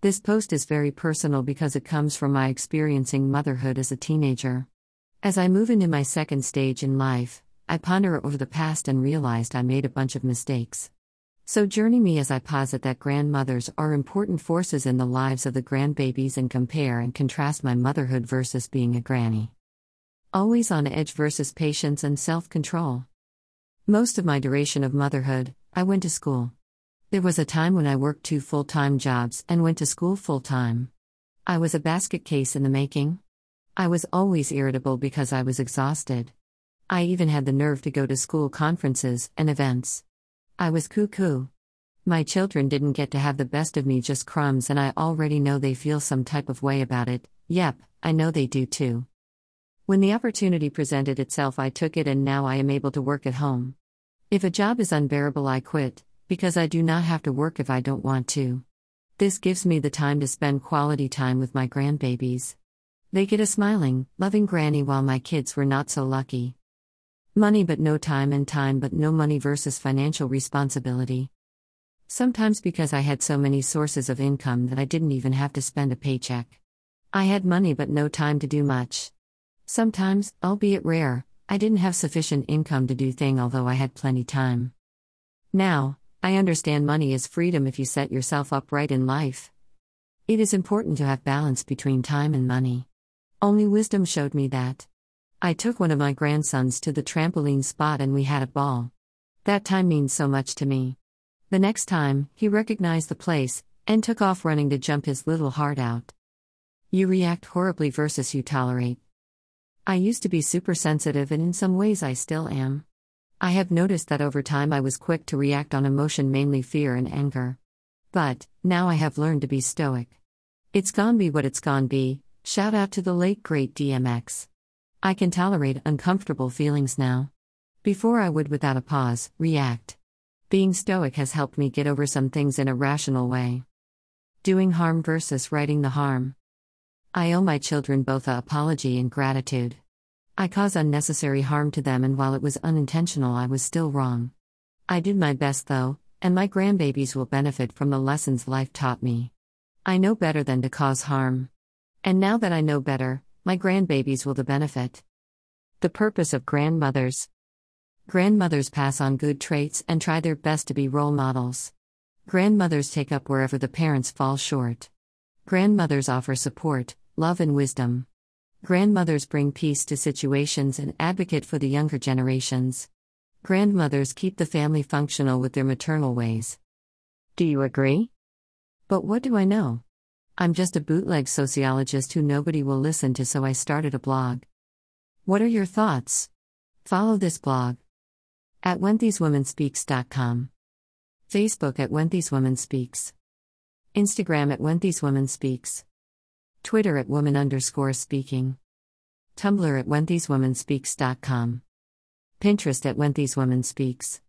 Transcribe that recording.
This post is very personal because it comes from my experiencing motherhood as a teenager. As I move into my second stage in life, I ponder over the past and realized I made a bunch of mistakes. So journey me as I posit that grandmothers are important forces in the lives of the grandbabies and compare and contrast my motherhood versus being a granny. Always on edge versus patience and self control. Most of my duration of motherhood, I went to school. There was a time when I worked two full time jobs and went to school full time. I was a basket case in the making. I was always irritable because I was exhausted. I even had the nerve to go to school conferences and events. I was cuckoo. My children didn't get to have the best of me, just crumbs, and I already know they feel some type of way about it. Yep, I know they do too. When the opportunity presented itself, I took it, and now I am able to work at home. If a job is unbearable, I quit, because I do not have to work if I don't want to. This gives me the time to spend quality time with my grandbabies. They get a smiling, loving granny while my kids were not so lucky. Money but no time, and time but no money versus financial responsibility. Sometimes because I had so many sources of income that I didn't even have to spend a paycheck. I had money but no time to do much. Sometimes, albeit rare, I didn't have sufficient income to do thing although I had plenty time. Now, I understand money is freedom if you set yourself up right in life. It is important to have balance between time and money. Only wisdom showed me that. I took one of my grandsons to the trampoline spot and we had a ball. That time means so much to me. The next time, he recognized the place and took off running to jump his little heart out. You react horribly versus you tolerate. I used to be super sensitive, and in some ways I still am. I have noticed that over time I was quick to react on emotion, mainly fear and anger. But, now I have learned to be stoic. It's gone be what it's gone be, shout out to the late great DMX. I can tolerate uncomfortable feelings now. Before I would, without a pause, react. Being stoic has helped me get over some things in a rational way. Doing harm versus righting the harm. I owe my children both a apology and gratitude. I caused unnecessary harm to them, and while it was unintentional, I was still wrong. I did my best though, and my grandbabies will benefit from the lessons life taught me. I know better than to cause harm. And now that I know better, my grandbabies will the benefit. The purpose of grandmothers Grandmothers pass on good traits and try their best to be role models. Grandmothers take up wherever the parents fall short. Grandmothers offer support, love, and wisdom. Grandmothers bring peace to situations and advocate for the younger generations. Grandmothers keep the family functional with their maternal ways. Do you agree? But what do I know? I'm just a bootleg sociologist who nobody will listen to, so I started a blog. What are your thoughts? Follow this blog at whenthiswomanspeaks.com. Facebook at When This Woman Speaks. Instagram at When This Woman Speaks. Twitter at Woman underscore speaking. Tumblr at WhenThisWomanSpeaks.com. Pinterest at When This Woman Speaks.